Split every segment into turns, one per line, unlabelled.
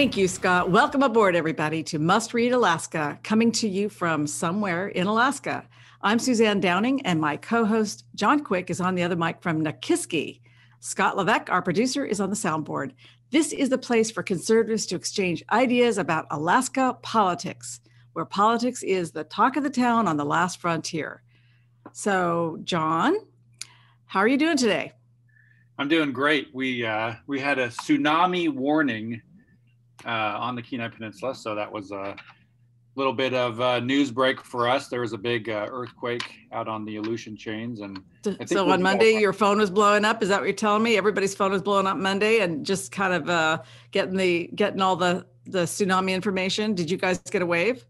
Thank you, Scott. Welcome aboard, everybody, to Must Read Alaska, coming to you from somewhere in Alaska. I'm Suzanne Downing, and my co host, John Quick, is on the other mic from Nikiski. Scott Levesque, our producer, is on the soundboard. This is the place for conservatives to exchange ideas about Alaska politics, where politics is the talk of the town on the last frontier. So, John, how are you doing today?
I'm doing great. We uh, we had a tsunami warning on the Kenai Peninsula, so that was a little bit of a news break for us. There was a big uh, earthquake out on the Aleutian chains, and
so on Monday, your phone was blowing up. Is that what you're telling me? Everybody's phone was blowing up Monday, and just kind of uh, getting the getting all the the tsunami information. Did you guys get a wave?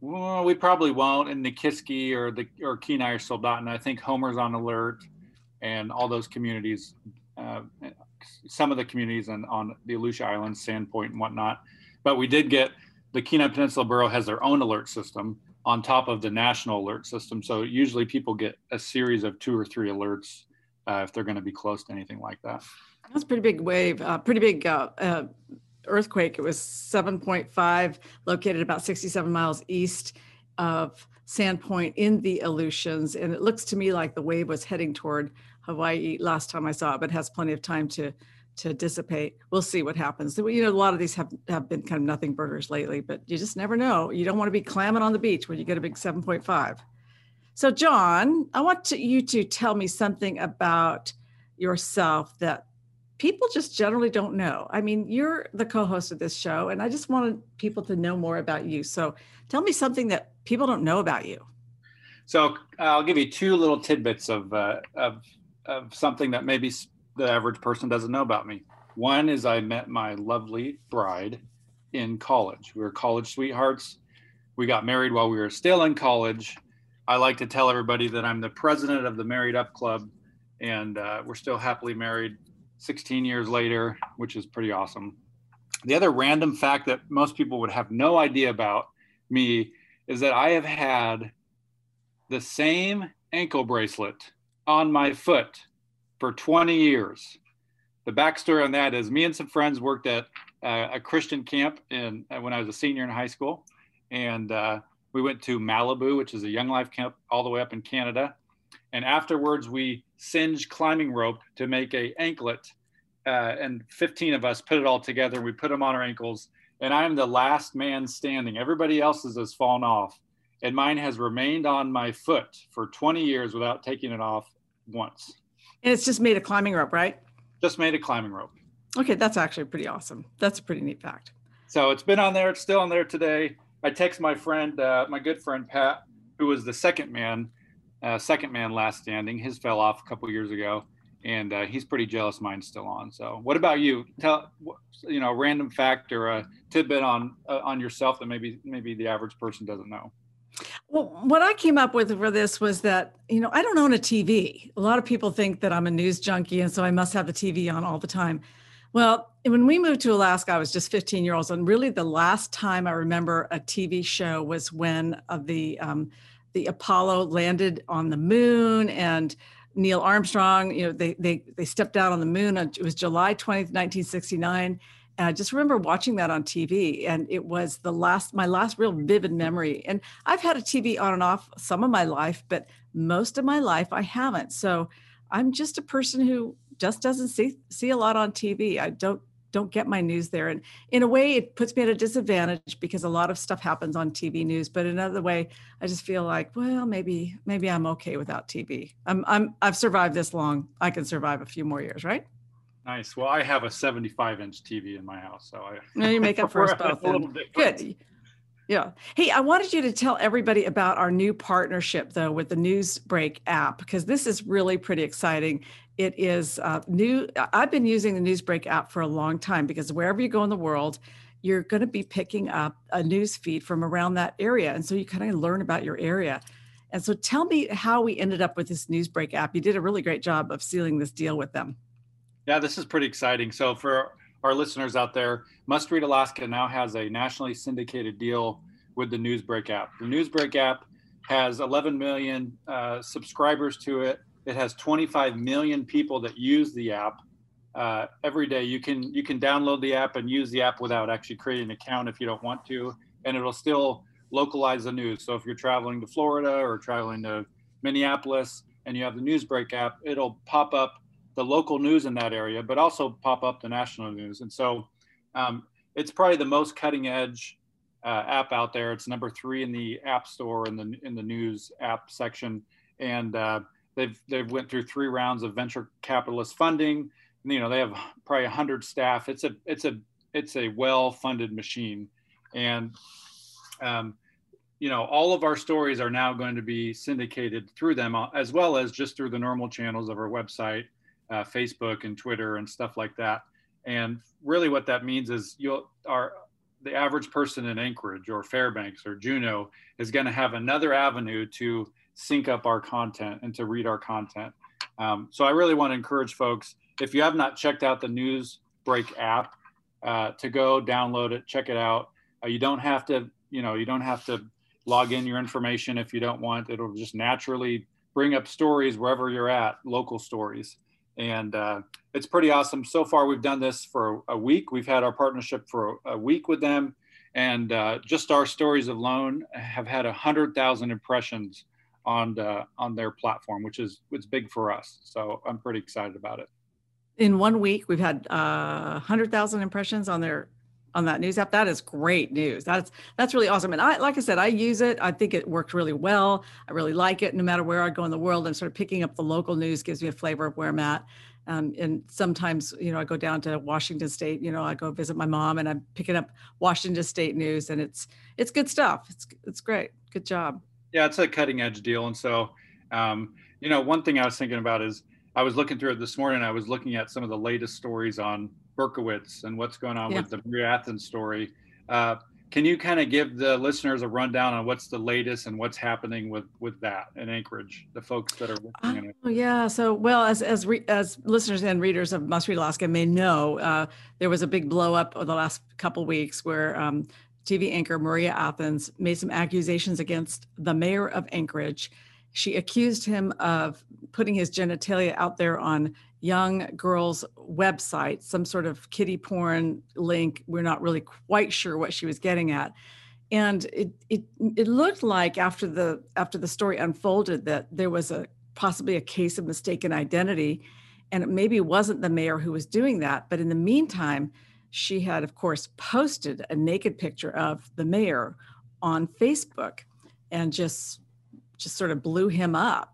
Well, we probably won't. In Nikiski or the or Kenai or Soldotna, I think Homer's on alert, and all those communities, uh, some of the communities on, on the Aleutian Islands, Sandpoint and whatnot. But we did get the Kenai Peninsula Borough has their own alert system on top of the national alert system. So usually people get a series of two or three alerts uh, if they're going to be close to anything like that.
That's a pretty big wave, uh, pretty big uh, uh earthquake. It was 7.5, located about 67 miles east of Sandpoint in the Aleutians. And it looks to me like the wave was heading toward Hawaii last time I saw it, but has plenty of time to to dissipate. We'll see what happens. You know, a lot of these have, have been kind of nothing burgers lately, but you just never know. You don't want to be clamming on the beach when you get a big 7.5. So, John, I want to, you to tell me something about yourself that people just generally don't know. I mean, you're the co host of this show, and I just wanted people to know more about you. So, tell me something that people don't know about you.
So, I'll give you two little tidbits of, uh, of, of something that maybe the average person doesn't know about me. One is I met my lovely bride in college. We were college sweethearts. We got married while we were still in college. I like to tell everybody that I'm the president of the Married Up Club, and uh, we're still happily married 16 years later, which is pretty awesome. The other random fact that most people would have no idea about me is that I have had the same ankle bracelet on my foot for 20 years. The backstory on that is me and some friends worked at uh, a Christian camp in uh, when I was a senior in high school, and uh, we went to Malibu, which is a young life camp all the way up in Canada. And afterwards, we singed climbing rope to make a anklet, uh, and 15 of us put it all together. We put them on our ankles, and I am the last man standing. Everybody else's has fallen off, and mine has remained on my foot for 20 years without taking it off once.
And it's just made a climbing rope, right?
Just made a climbing rope.
Okay, that's actually pretty awesome. That's a pretty neat fact.
So it's been on there. It's still on there today. I text my friend, uh, my good friend Pat, who was the second man, uh, second man last standing. His fell off a couple years ago, and uh, he's pretty jealous. Mine's still on. So, what about you? Tell you know a random fact or a tidbit on uh, on yourself that maybe maybe the average person doesn't know.
Well, what I came up with for this was that, you know, I don't own a TV. A lot of people think that I'm a news junkie and so I must have the TV on all the time. Well, when we moved to Alaska, I was just 15 years old, and really the last time I remember a TV show was when uh, the um, the Apollo landed on the moon and Neil Armstrong. You know, they they they stepped out on the moon. It was July 20th, 1969, and I just remember watching that on TV, and it was the last, my last real vivid memory. And I've had a TV on and off some of my life, but most of my life I haven't. So I'm just a person who just doesn't see see a lot on TV. I don't don't get my news there, and in a way, it puts me at a disadvantage because a lot of stuff happens on TV news. But another way, I just feel like, well, maybe maybe I'm okay without TV. I'm I'm I've survived this long. I can survive a few more years, right?
Nice. Well, I have a 75 inch TV in my house, so I.
No, you make up for us both. Good. Yeah. Hey, I wanted you to tell everybody about our new partnership, though, with the Newsbreak app, because this is really pretty exciting. It is uh, new. I've been using the Newsbreak app for a long time because wherever you go in the world, you're going to be picking up a news feed from around that area. And so you kind of learn about your area. And so tell me how we ended up with this Newsbreak app. You did a really great job of sealing this deal with them.
Yeah, this is pretty exciting. So for our listeners out there, Must Read Alaska now has a nationally syndicated deal with the Newsbreak app. The Newsbreak app has 11 million uh, subscribers to it. It has 25 million people that use the app uh, every day. You can you can download the app and use the app without actually creating an account if you don't want to, and it'll still localize the news. So if you're traveling to Florida or traveling to Minneapolis and you have the Newsbreak app, it'll pop up the local news in that area, but also pop up the national news. And so um, it's probably the most cutting edge uh, app out there. It's number three in the app store in the in the news app section, and uh, they've they've went through three rounds of venture capitalist funding. You know they have probably hundred staff. It's a it's a it's a well funded machine, and um, you know all of our stories are now going to be syndicated through them uh, as well as just through the normal channels of our website uh, Facebook and Twitter and stuff like that. And really, what that means is you'll our the average person in Anchorage or Fairbanks or Juneau is going to have another avenue to sync up our content and to read our content. Um, so I really want to encourage folks if you have not checked out the News Break app, uh, to go download it, check it out. Uh, you don't have to, you know, you don't have to log in your information if you don't want. It'll just naturally bring up stories wherever you're at, local stories and uh, it's pretty awesome. So far, we've done this for a week. We've had our partnership for a week with them, and uh, just our stories alone have had a hundred thousand impressions on the, on their platform, which is it's big for us. So I'm pretty excited about it.
In one week, we've had uh, hundred thousand impressions on their on that news app. That is great news. That's that's really awesome. And I like I said, I use it. I think it worked really well. I really like it. No matter where I go in the world, I'm sort of picking up the local news gives me a flavor of where I'm at. Um, and sometimes, you know, I go down to Washington State. You know, I go visit my mom, and I'm picking up Washington State news, and it's it's good stuff. It's it's great. Good job.
Yeah, it's a cutting edge deal. And so, um, you know, one thing I was thinking about is I was looking through it this morning. I was looking at some of the latest stories on Berkowitz and what's going on yeah. with the Maria Athens story. Uh, can you kind of give the listeners a rundown on what's the latest and what's happening with with that in Anchorage, the folks that are working in it?
Oh, yeah. So, well, as as re, as listeners and readers of Must Read Alaska may know, uh, there was a big blow up over the last couple weeks where um, TV anchor Maria Athens made some accusations against the mayor of Anchorage. She accused him of putting his genitalia out there on young girl's website, some sort of kitty porn link. We're not really quite sure what she was getting at. And it, it, it looked like after the after the story unfolded that there was a possibly a case of mistaken identity and it maybe wasn't the mayor who was doing that but in the meantime she had of course posted a naked picture of the mayor on facebook and just just sort of blew him up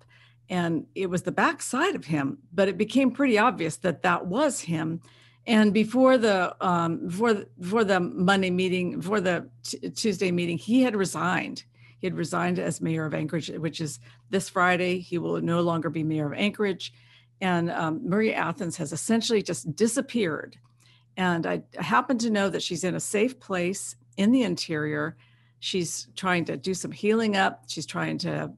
and it was the backside of him but it became pretty obvious that that was him. And before the um, before the, before the monday meeting before the t- tuesday meeting he had resigned. He had resigned as mayor of anchorage which is this friday. He will no longer be mayor of anchorage. And um, maria athens has essentially just disappeared. And i happen to know that she's in a safe place in the interior. She's trying to do some healing up. She's trying to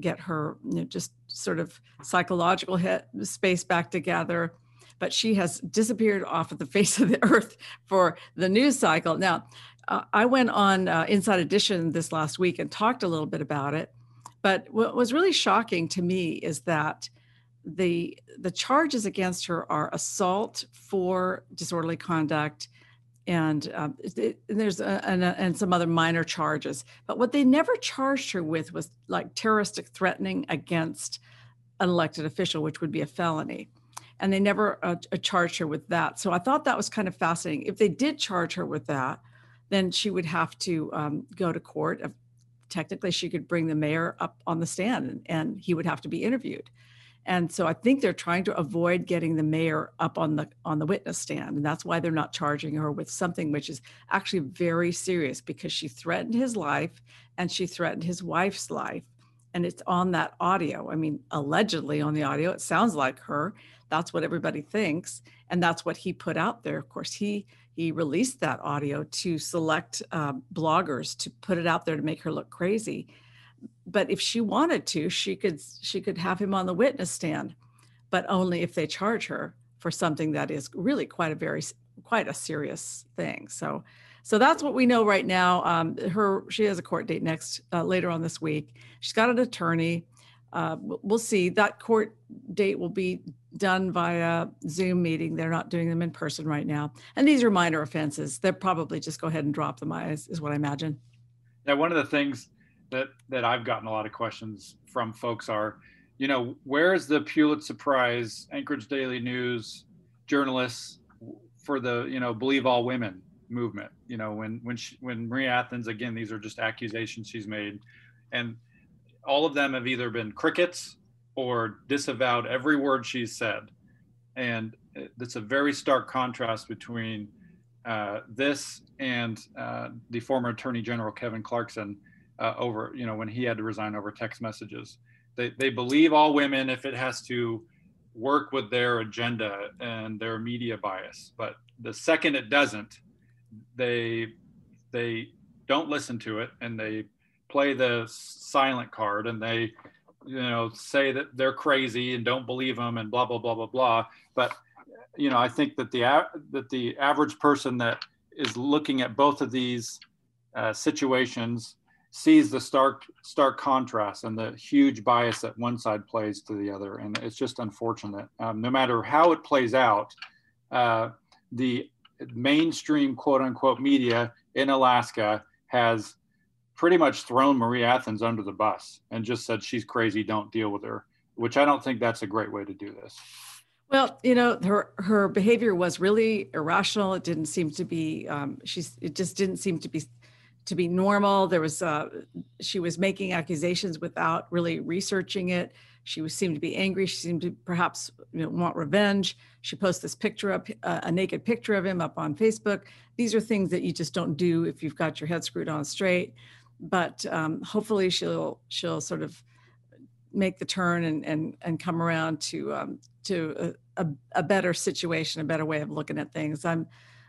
get her you know, just sort of psychological hit, space back together. But she has disappeared off of the face of the earth for the news cycle. Now, uh, I went on uh, Inside Edition this last week and talked a little bit about it. But what was really shocking to me is that the the charges against her are assault for disorderly conduct and um, it, there's a, and, a, and, some other minor charges. But what they never charged her with was like terroristic threatening against an elected official, which would be a felony. And they never uh, uh, charged her with that. So I thought that was kind of fascinating. If they did charge her with that, then she would have to um, go to court. Technically, she could bring the mayor up on the stand and, and he would have to be interviewed. And so I think they're trying to avoid getting the mayor up on the on the witness stand, and that's why they're not charging her with something which is actually very serious because she threatened his life and she threatened his wife's life, and it's on that audio. I mean, allegedly on the audio, it sounds like her. That's what everybody thinks, and that's what he put out there. Of course, he he released that audio to select uh, bloggers to put it out there to make her look crazy. But if she wanted to, she could she could have him on the witness stand, but only if they charge her for something that is really quite a very quite a serious thing. So so that's what we know right now. Um, her she has a court date next uh, later on this week. She's got an attorney. Uh, we'll see. That court date will be done via Zoom meeting. They're not doing them in person right now. And these are minor offenses. They'll probably just go ahead and drop them. Is, is what I imagine.
Yeah, one of the things that that I've gotten a lot of questions from folks are, you know, where is the Pulitzer Prize, Anchorage Daily News journalists for the you know believe all women movement? You know, when when she, when Maria Athens again, these are just accusations she's made, and all of them have either been crickets or disavowed every word she's said, and it's a very stark contrast between uh, this and uh, the former Attorney General Kevin Clarkson uh, over, you know, when he had to resign over text messages. They, they believe all women if it has to work with their agenda and their media bias. But the second it doesn't, they they don't listen to it and they play the silent card and they you know say that they're crazy and don't believe them and blah blah blah blah blah but you know i think that the that the average person that is looking at both of these uh, situations sees the stark stark contrast and the huge bias that one side plays to the other and it's just unfortunate um, no matter how it plays out uh, the mainstream quote unquote media in alaska has pretty much thrown marie athens under the bus and just said she's crazy don't deal with her which i don't think that's a great way to do this
well, you know, her her behavior was really irrational. It didn't seem to be. Um, she's. It just didn't seem to be to be normal. There was uh, she was making accusations without really researching it. She was seemed to be angry. She seemed to perhaps you know, want revenge. She posts this picture up, uh, a naked picture of him up on Facebook. These are things that you just don't do if you've got your head screwed on straight. But um, hopefully she'll she'll sort of make the turn and and and come around to um, to a, a, a better situation, a better way of looking at things. I'm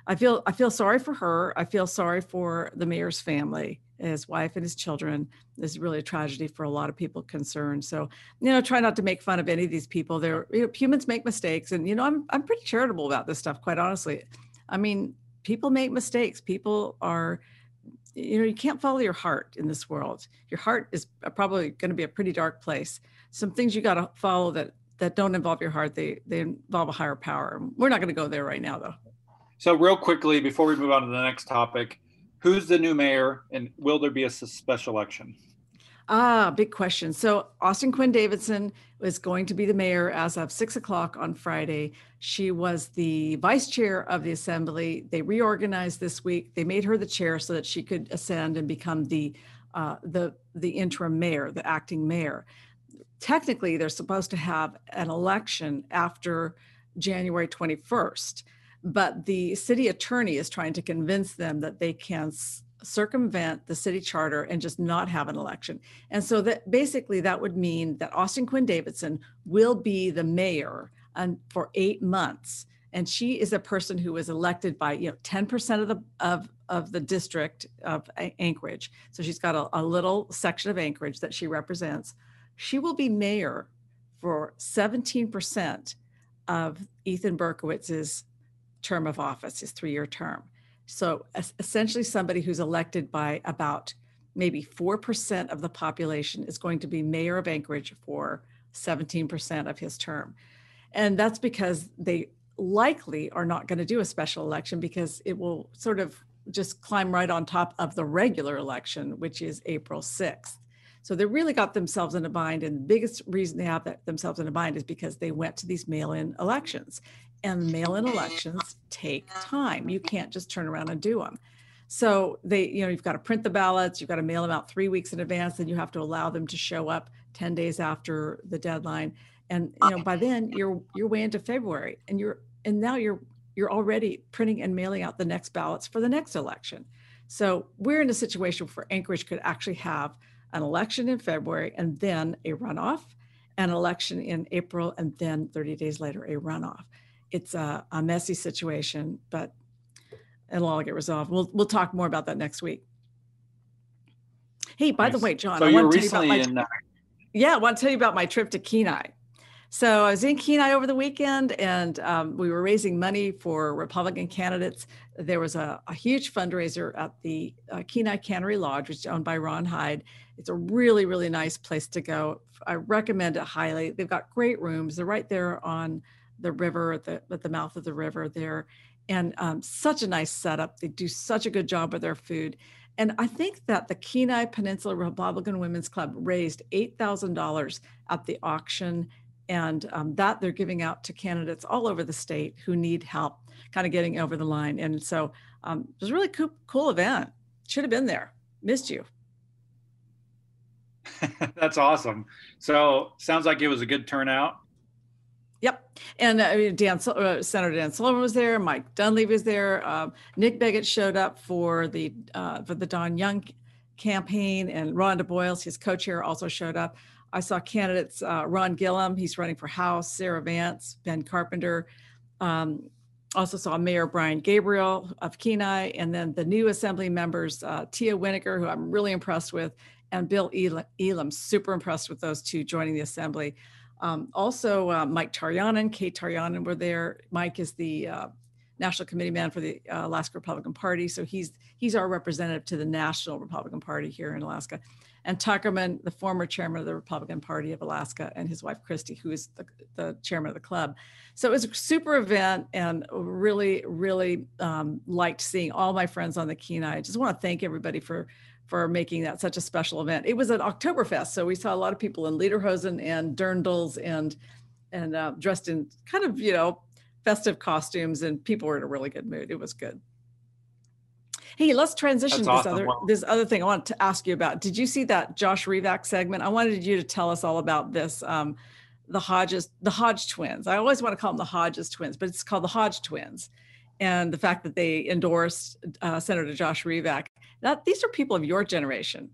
I feel I feel sorry for her. I feel sorry for the mayor's family, his wife and his children. This is really a tragedy for a lot of people concerned. So, you know, try not to make fun of any of these people. They're you know, humans make mistakes, and you know, I'm I'm pretty charitable about this stuff, quite honestly. I mean, people make mistakes. People are, you know, you can't follow your heart in this world. Your heart is probably going to be a pretty dark place. Some things you got to follow that that don't involve your heart. They they involve a higher power. We're not going to go there right now, though.
So, real quickly, before we move on to the next topic, who's the new mayor and will there be a special election?
Ah, big question. So, Austin Quinn Davidson is going to be the mayor as of six o'clock on Friday. She was the vice chair of the assembly. They reorganized this week. They made her the chair so that she could ascend and become the uh, the the interim mayor, the acting mayor. Technically, they're supposed to have an election after January 21st but the city attorney is trying to convince them that they can circumvent the city charter and just not have an election. And so that basically that would mean that Austin Quinn Davidson will be the mayor and for 8 months and she is a person who was elected by you know 10% of the of of the district of Anchorage. So she's got a, a little section of Anchorage that she represents. She will be mayor for 17% of Ethan Berkowitz's term of office, his three year term. So essentially, somebody who's elected by about maybe 4% of the population is going to be mayor of Anchorage for 17% of his term. And that's because they likely are not going to do a special election because it will sort of just climb right on top of the regular election, which is April 6th. So they really got themselves in a bind. And the biggest reason they have themselves in a bind is because they went to these mail in elections and mail-in elections take time. You can't just turn around and do them. So they, you know, you've got to print the ballots, you've got to mail them out three weeks in advance, and you have to allow them to show up 10 days after the deadline. And you know, by then you're you're way into February and you're and now you're you're already printing and mailing out the next ballots for the next election. So we're in a situation where Anchorage could actually have an election in February, and then a runoff, an election in April, and then 30 days later, a runoff. It's a, a messy situation, but it'll all get resolved. We'll, we'll talk more about that next week. Hey, by nice. the way, John,
so
I
want to tell you about my, in, uh...
yeah, I want to tell you about my trip to Kenai. So I was in Kenai over the weekend, and um, we were raising money for Republican candidates. There was a, a huge fundraiser at the uh, Kenai Cannery Lodge, which is owned by Ron Hyde. It's a really, really nice place to go. I recommend it highly. They've got great rooms. They're right there on the river at the at the mouth of the river there, and um, such a nice setup. They do such a good job with their food. And I think that the Kenai Peninsula Republican Women's Club raised $8,000 at the auction. And um, that they're giving out to candidates all over the state who need help kind of getting over the line. And so um, it was a really cool, cool event. Should have been there. Missed you.
That's awesome. So sounds like it was a good turnout
Yep, and uh, Dan, uh, Senator Dan Sullivan was there. Mike Dunleavy was there. Um, Nick Begich showed up for the uh, for the Don Young campaign, and Rhonda Boyles, his co-chair, also showed up. I saw candidates uh, Ron Gillham, he's running for House, Sarah Vance, Ben Carpenter. Um, also saw Mayor Brian Gabriel of Kenai, and then the new assembly members, uh, Tia Winiger, who I'm really impressed with, and Bill Elam, super impressed with those two joining the assembly. Um, also, uh, Mike Taryanin, Kate Taryanin were there. Mike is the uh, national committee man for the uh, Alaska Republican Party, so he's he's our representative to the national Republican Party here in Alaska and Tuckerman, the former chairman of the Republican Party of Alaska, and his wife Christy, who is the, the chairman of the club. So it was a super event and really, really um, liked seeing all my friends on the Kenai. I just want to thank everybody for for making that such a special event. It was an Oktoberfest, so we saw a lot of people in lederhosen and dirndls and and uh, dressed in kind of you know festive costumes, and people were in a really good mood. It was good. Hey, let's transition to this other this other thing I wanted to ask you about. Did you see that Josh Revak segment? I wanted you to tell us all about this. Um, the Hodges, the Hodge twins. I always want to call them the Hodges twins, but it's called the Hodge twins. And the fact that they endorsed uh, Senator Josh Revak. That these are people of your generation.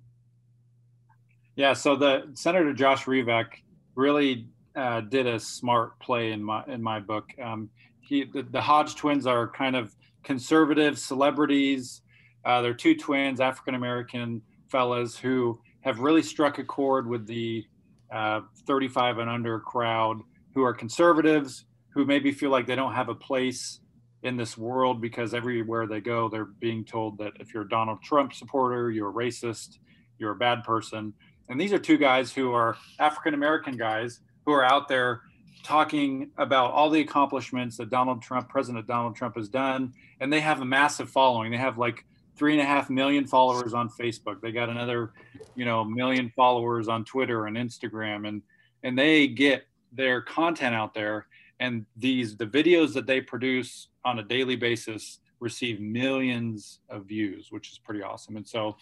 Yeah. So the Senator Josh Revak really uh, did a smart play in my in my book. Um, he the, the Hodge twins are kind of conservative celebrities uh, they're two twins, African American fellas who have really struck a chord with the uh, 35 and under crowd who are conservatives, who maybe feel like they don't have a place in this world because everywhere they go, they're being told that if you're a Donald Trump supporter, you're a racist, you're a bad person. And these are two guys who are African American guys who are out there talking about all the accomplishments that Donald Trump, President Donald Trump, has done. And they have a massive following. They have like three and a half million followers on Facebook. They got another, you know, million followers on Twitter and Instagram, and and they get their content out there. And these the videos that they produce on a daily basis receive millions of views, which is pretty awesome. And so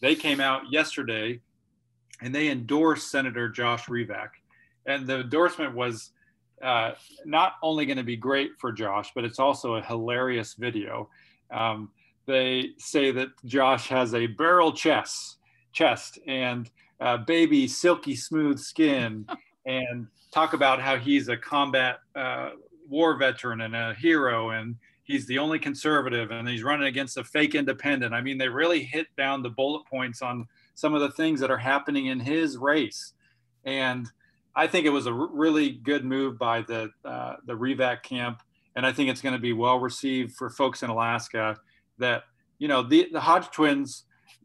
they came out yesterday and they endorsed Senator Josh Revak. And the endorsement was uh, not only going to be great for Josh, but it's also a hilarious video. Um, they say that Josh has a barrel chest, chest and uh, baby silky smooth skin, and talk about how he's a combat uh, war veteran and a hero, and he's the only conservative, and he's running against a fake independent. I mean, they really hit down the bullet points on some of the things that are happening in his race, and I think it was a really good move by the uh, the Revak camp, and I think it's going to be well received for folks in Alaska that you know the the Hodge twins,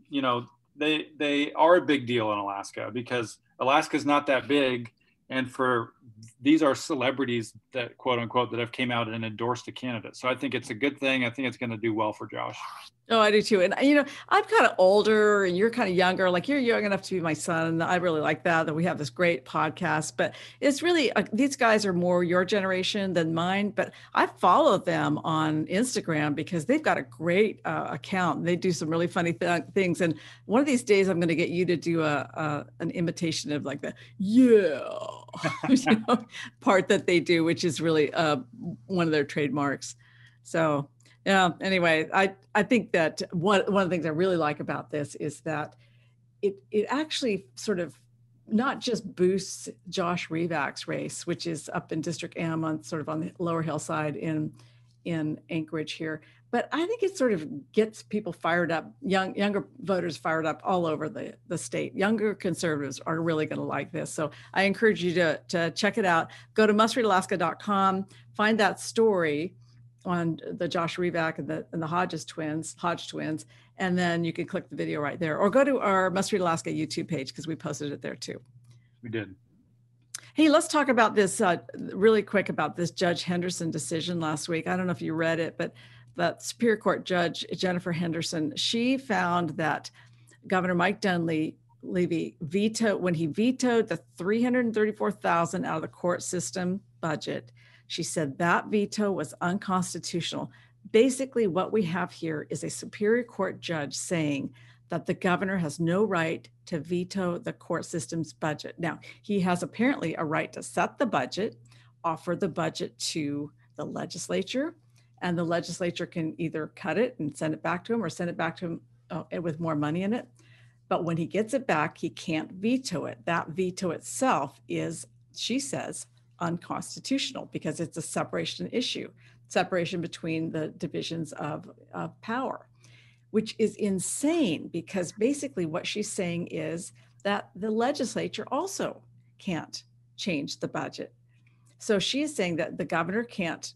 you know they they are a big deal in Alaska because Alaska's not that big, and for these are celebrities that quote unquote that have came out and endorsed a candidate. So I think it's a good thing. I think it's going to do well for Josh.
Oh, I do too. And you know, I'm kind of older and you're kind of younger. Like you're young enough to be my son. I really like that that we have this great podcast. But it's really uh, these guys are more your generation than mine. But I follow them on Instagram because they've got a great uh, account. They do some really funny th- things. And one of these days, I'm going to get you to do a, a an imitation of like the yeah you know, part that they do, which is really uh, one of their trademarks. So yeah anyway i i think that one, one of the things i really like about this is that it it actually sort of not just boosts Josh Revak's race, which is up in District M on sort of on the lower hillside in in Anchorage here, but I think it sort of gets people fired up, young younger voters fired up all over the, the state. Younger conservatives are really going to like this. So I encourage you to, to check it out. Go to mustreadalaska.com, find that story on the Josh Revak and the, and the Hodges twins, Hodge twins, and then you can click the video right there or go to our Must Read Alaska YouTube page because we posted it there too.
We did.
Hey, let's talk about this uh, really quick about this Judge Henderson decision last week. I don't know if you read it, but that Superior Court Judge Jennifer Henderson, she found that Governor Mike Dunleavy Levy veto when he vetoed the 334,000 out of the court system budget she said that veto was unconstitutional. Basically, what we have here is a Superior Court judge saying that the governor has no right to veto the court system's budget. Now, he has apparently a right to set the budget, offer the budget to the legislature, and the legislature can either cut it and send it back to him or send it back to him uh, with more money in it. But when he gets it back, he can't veto it. That veto itself is, she says, unconstitutional because it's a separation issue, separation between the divisions of, of power, which is insane because basically what she's saying is that the legislature also can't change the budget. So she is saying that the governor can't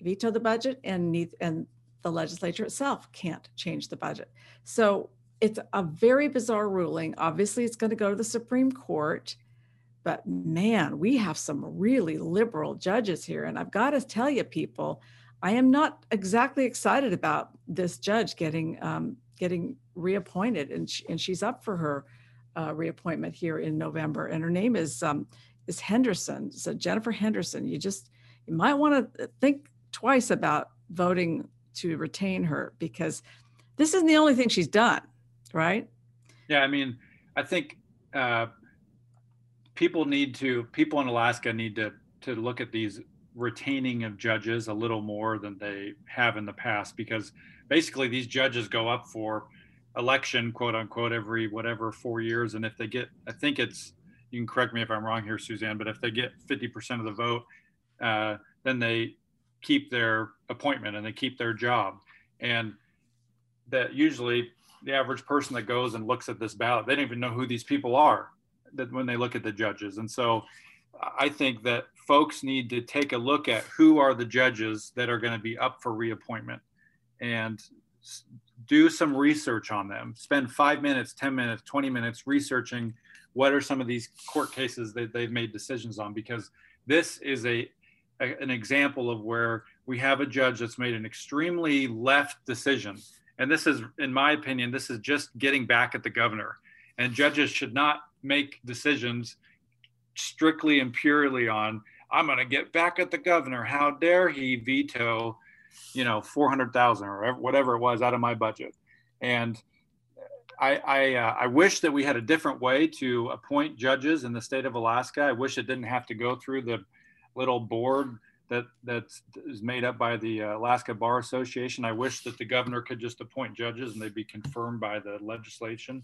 veto the budget and and the legislature itself can't change the budget. So it's a very bizarre ruling. Obviously, it's going to go to the Supreme Court but man, we have some really liberal judges here. And I've got to tell you, people, I am not exactly excited about this judge getting um, getting reappointed, and she, and she's up for her uh, reappointment here in November. And her name is um, is Henderson. So Jennifer Henderson. You just you might want to think twice about voting to retain her because this isn't the only thing she's done, right?
Yeah, I mean, I think uh, people need to people in Alaska need to to look at these retaining of judges a little more than they have in the past because basically these judges go up for election quote unquote every whatever four years. And if they get i think it's you can correct me if i'm wrong here suzanne but if they get 50% of the vote uh, then they keep their appointment and they keep their job. And that usually the average person that goes and looks at this ballot they don't even know who these people are that when they look at the judges. And so I think that folks need to take a look at who are the judges that are going to be up for reappointment and do some research on them. Spend five minutes, 10 minutes, 20 minutes researching what are some of these court cases that they've made decisions on because this is a, a an example of where we have a judge that's made an extremely left decision and this is in my opinion this is just getting back at the governor and judges should not make decisions strictly and purely on I'm going to get back at the governor. How dare he veto, you know, 400,000 or whatever it was out of my budget. And I, I, uh, I, wish that we had a different way to appoint judges in the state of Alaska. I wish it didn't have to go through the little board that that is made up by the uh, Alaska Bar Association. I wish that the governor could just appoint judges and they'd be confirmed by the legislation,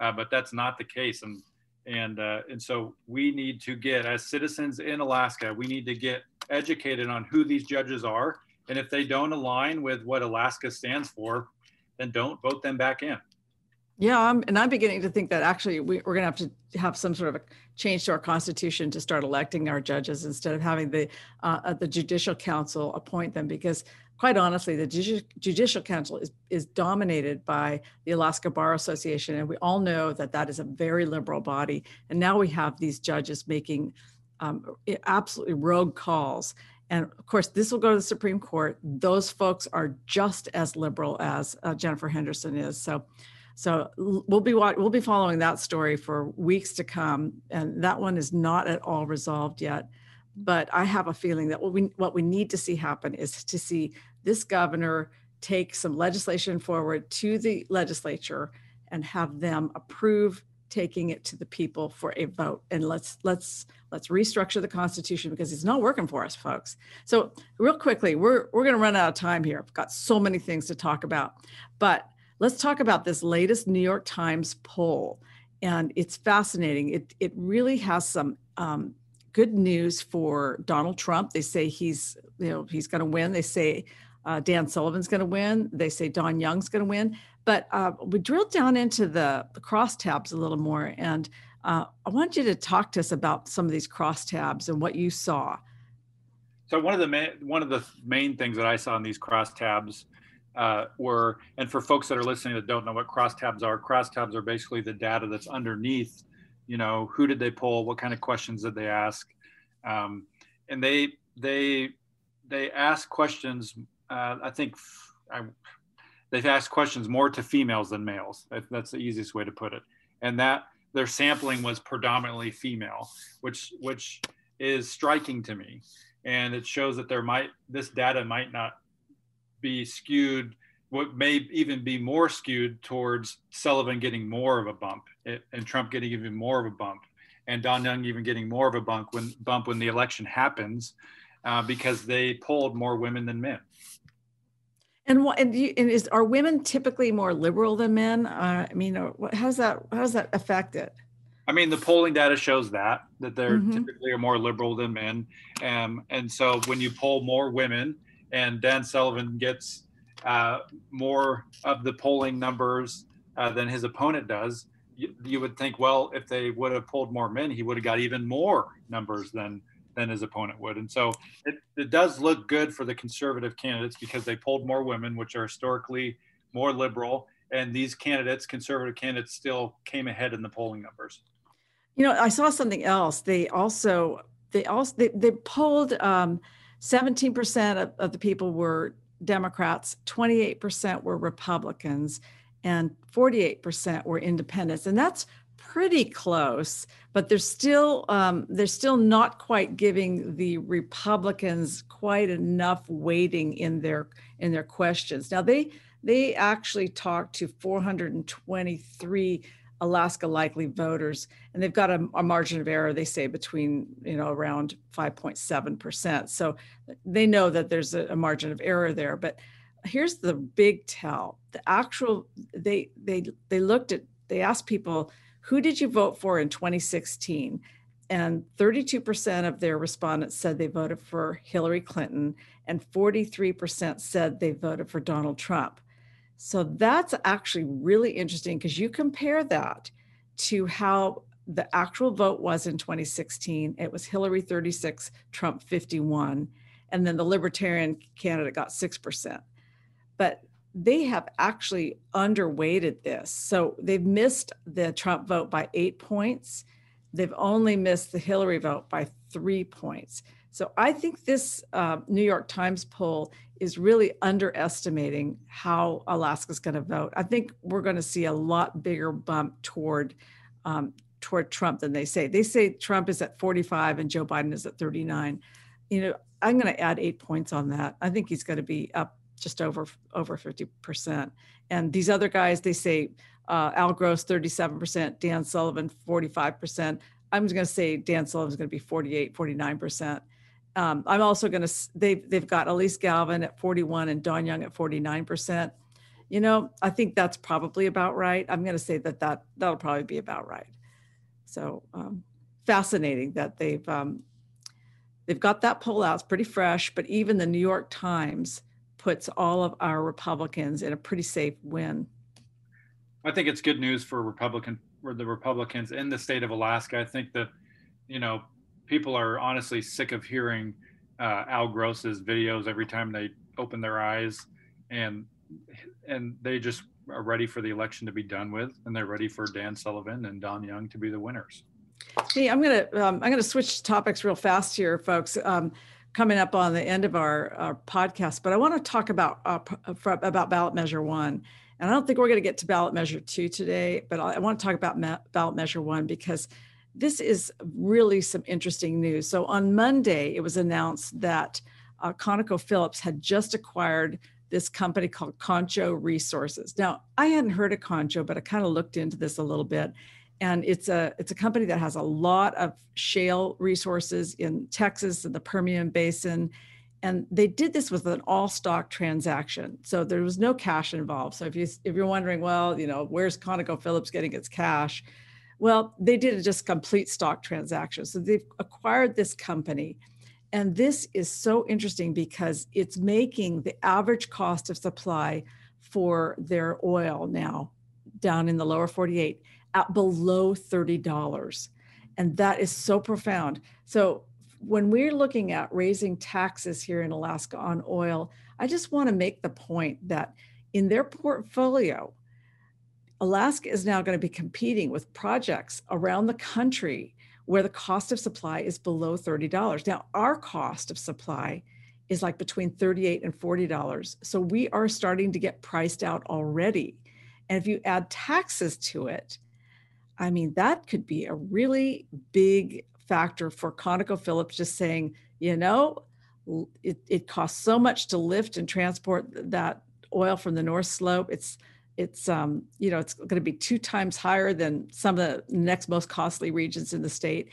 uh, but that's not the case. And and uh, and so we need to get as citizens in Alaska, we need to get educated on who these judges are, and if they don't align with what Alaska stands for, then don't vote them back in.
Yeah, I'm, and I'm beginning to think that actually we, are going to have to have some sort of a change to our constitution to start electing our judges instead of having the uh, the judicial council appoint them because quite honestly, the Judicial Council is, is dominated by the Alaska Bar Association. And we all know that that is a very liberal body. And now we have these judges making um, absolutely rogue calls. And of course, this will go to the Supreme Court. Those folks are just as liberal as uh, Jennifer Henderson is. So, so we'll be we'll be following that story for weeks to come, and that one is not at all resolved yet. But I have a feeling that what we what we need to see happen is to see this governor take some legislation forward to the legislature and have them approve taking it to the people for a vote and let's let's let's restructure the constitution because it's not working for us folks so real quickly we're we're going to run out of time here i've got so many things to talk about but let's talk about this latest new york times poll and it's fascinating. It it really has some um, good news for Donald Trump. They say he's you know he's going to win. They say uh, Dan Sullivan's going to win. They say Don Young's going to win. But uh, we drilled down into the, the crosstabs a little more, and uh, I want you to talk to us about some of these crosstabs and what you saw.
So one of the main one of the main things that I saw in these crosstabs uh, were, and for folks that are listening that don't know what crosstabs are, crosstabs are basically the data that's underneath. You know, who did they pull? What kind of questions did they ask? Um, and they they they ask questions. Uh, I think I, they've asked questions more to females than males. That's the easiest way to put it. And that their sampling was predominantly female, which which is striking to me. And it shows that there might this data might not be skewed what may even be more skewed towards Sullivan getting more of a bump and Trump getting even more of a bump and Don Young even getting more of a bump when bump when the election happens uh, because they polled more women than men.
And what and, you, and is are women typically more liberal than men? Uh, I mean, how's that how does that affect it?
I mean, the polling data shows that that they're mm-hmm. typically are more liberal than men, um, and so when you poll more women, and Dan Sullivan gets uh, more of the polling numbers uh, than his opponent does, you, you, would think, well, if they would have polled more men, he would have got even more numbers than than his opponent would. And so it, it does look good for the conservative candidates because they polled more women, which are historically more liberal. And these candidates, conservative candidates, still came ahead in the polling numbers.
You know, I saw something else. They also they also they, they polled um, 17% of, of the people were Democrats, 28% were Republicans, and 48% were independents. And that's pretty close, but they're still um, they're still not quite giving the Republicans quite enough weighting in their in their questions. Now they they actually talked to 423 Alaska likely voters, and they've got a, a, margin of error. They say between you know around 5.7 percent. So they know that there's a, a margin of error there. But here's the big tell: the actual they they they looked at they asked people who did you vote for in 2016? And 32% of their respondents said they voted for Hillary Clinton, and 43% said they voted for Donald Trump. So that's actually really interesting because you compare that to how the actual vote was in 2016. It was Hillary 36, Trump 51, and then the Libertarian candidate got 6%. But they have actually underweighted this. So they've missed the Trump vote by eight points. They've only missed the Hillary vote by three points. So I think this uh, New York Times poll is really underestimating how Alaska's going to vote. I think we're going to see a lot bigger bump toward um, toward Trump than they say. They say Trump is at 45 and Joe Biden is at 39. You know, I'm going to add eight points on that. I think he's going to be up just over over 50%. And these other guys, they say uh, Al Gross 37%, Dan Sullivan 45%. I'm just going to say Dan Sullivan's going to be 48, 49%. Um, I'm also going to, they've, they've got Alyse Galvin at 41 and Don Young at 49%. You know, I think that's probably about right. I'm going to say that, that that'll probably be about right. So um, fascinating that they've, um, they've got that poll out. It's pretty fresh, but even the New York Times puts all of our Republicans in a pretty safe win.
I think it's good news for Republican for the Republicans in the state of Alaska. I think that you know people are honestly sick of hearing uh, Al Gross's videos every time they open their eyes, and and they just are ready for the election to be done with, and they're ready for Dan Sullivan and Don Young to be the winners.
Hey, I'm gonna um, I'm gonna switch topics real fast here, folks. Um, coming up on the end of our, our podcast, but I want to talk about uh, uh about ballot measure one. And I don't think we're going to get to ballot measure two today, but I, want to talk about me- ballot measure one because this is really some interesting news. So on Monday, it was announced that uh, ConocoPhillips had just acquired this company called Concho Resources. Now, I hadn't heard of Concho, but I kind of looked into this a little bit and it's a it's a company that has a lot of shale resources in Texas and the Permian Basin. And they did this with an all stock transaction. So there was no cash involved. So if you if you're wondering, well, you know, where's ConocoPhillips getting its cash? Well, they did a just complete stock transaction. So they've acquired this company. And this is so interesting because it's making the average cost of supply for their oil now down in the lower 48 at below $30. And that is so profound. So when we're looking at raising taxes here in Alaska on oil, I just want to make the point that in their portfolio, Alaska is now going to be competing with projects around the country where the cost of supply is below $30. Now, our cost of supply is like between 38 and $40. So we are starting to get priced out already. And if you add taxes to it, I mean, that could be a really big factor for ConocoPhillips just saying, you know, it, it costs so much to lift and transport that oil from the North Slope. It's it's um, you know it's going to be two times higher than some of the next most costly regions in the state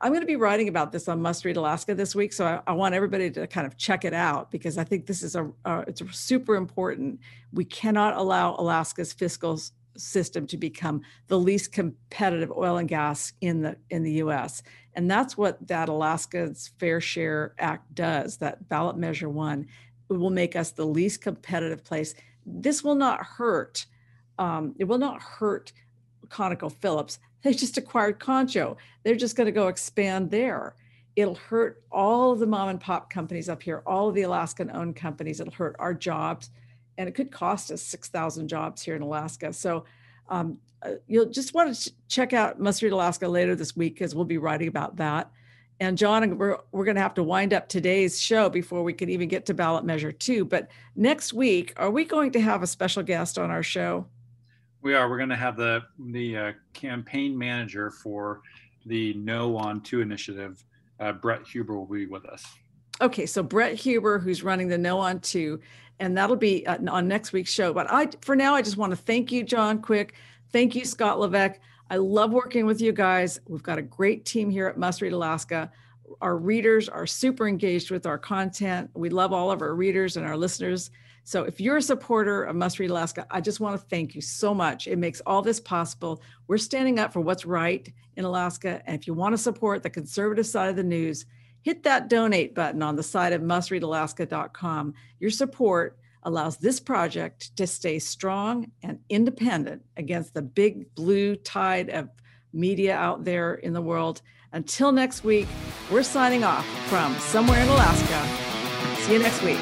i'm going to be writing about this on must read alaska this week so I, I, want everybody to kind of check it out because i think this is a uh, it's super important we cannot allow alaska's fiscal system to become the least competitive oil and gas in the in the us and that's what that alaska's fair share act does that ballot measure one it will make us the least competitive place this will not hurt. Um, it will not hurt ConocoPhillips. They just acquired Concho. They're just going to go expand there. It'll hurt all of the mom and pop companies up here, all of the Alaskan owned companies. It'll hurt our jobs, and it could cost us 6,000 jobs here in Alaska. So um, uh, you'll just want to check out Must Read Alaska later this week because we'll be writing about that. And John, we're, we're going to have to wind up today's show before we can even get to ballot measure two. But next week, are we going to have a special guest on our show?
We are. We're going to have the the uh, campaign manager for the No on Two initiative. Uh, Brett Huber will be with us.
Okay, so Brett Huber, who's running the No on Two, and that'll be uh, on next week's show. But I, for now, I just want to thank you, John Quick. Thank you, Scott Levesque. I love working with you guys. We've got a great team here at Must Read Alaska. Our readers are super engaged with our content. We love all of our readers and our listeners. So if you're a supporter of Must Read Alaska, I just want to thank you so much. It makes all this possible. We're standing up for what's right in Alaska. And if you want to support the conservative side of the news, hit that donate button on the side of mustreadalaska.com. Your support allows this project to stay strong and independent against the big blue tide of media out there in the world. Until next week, we're signing off from somewhere in Alaska. See you next week.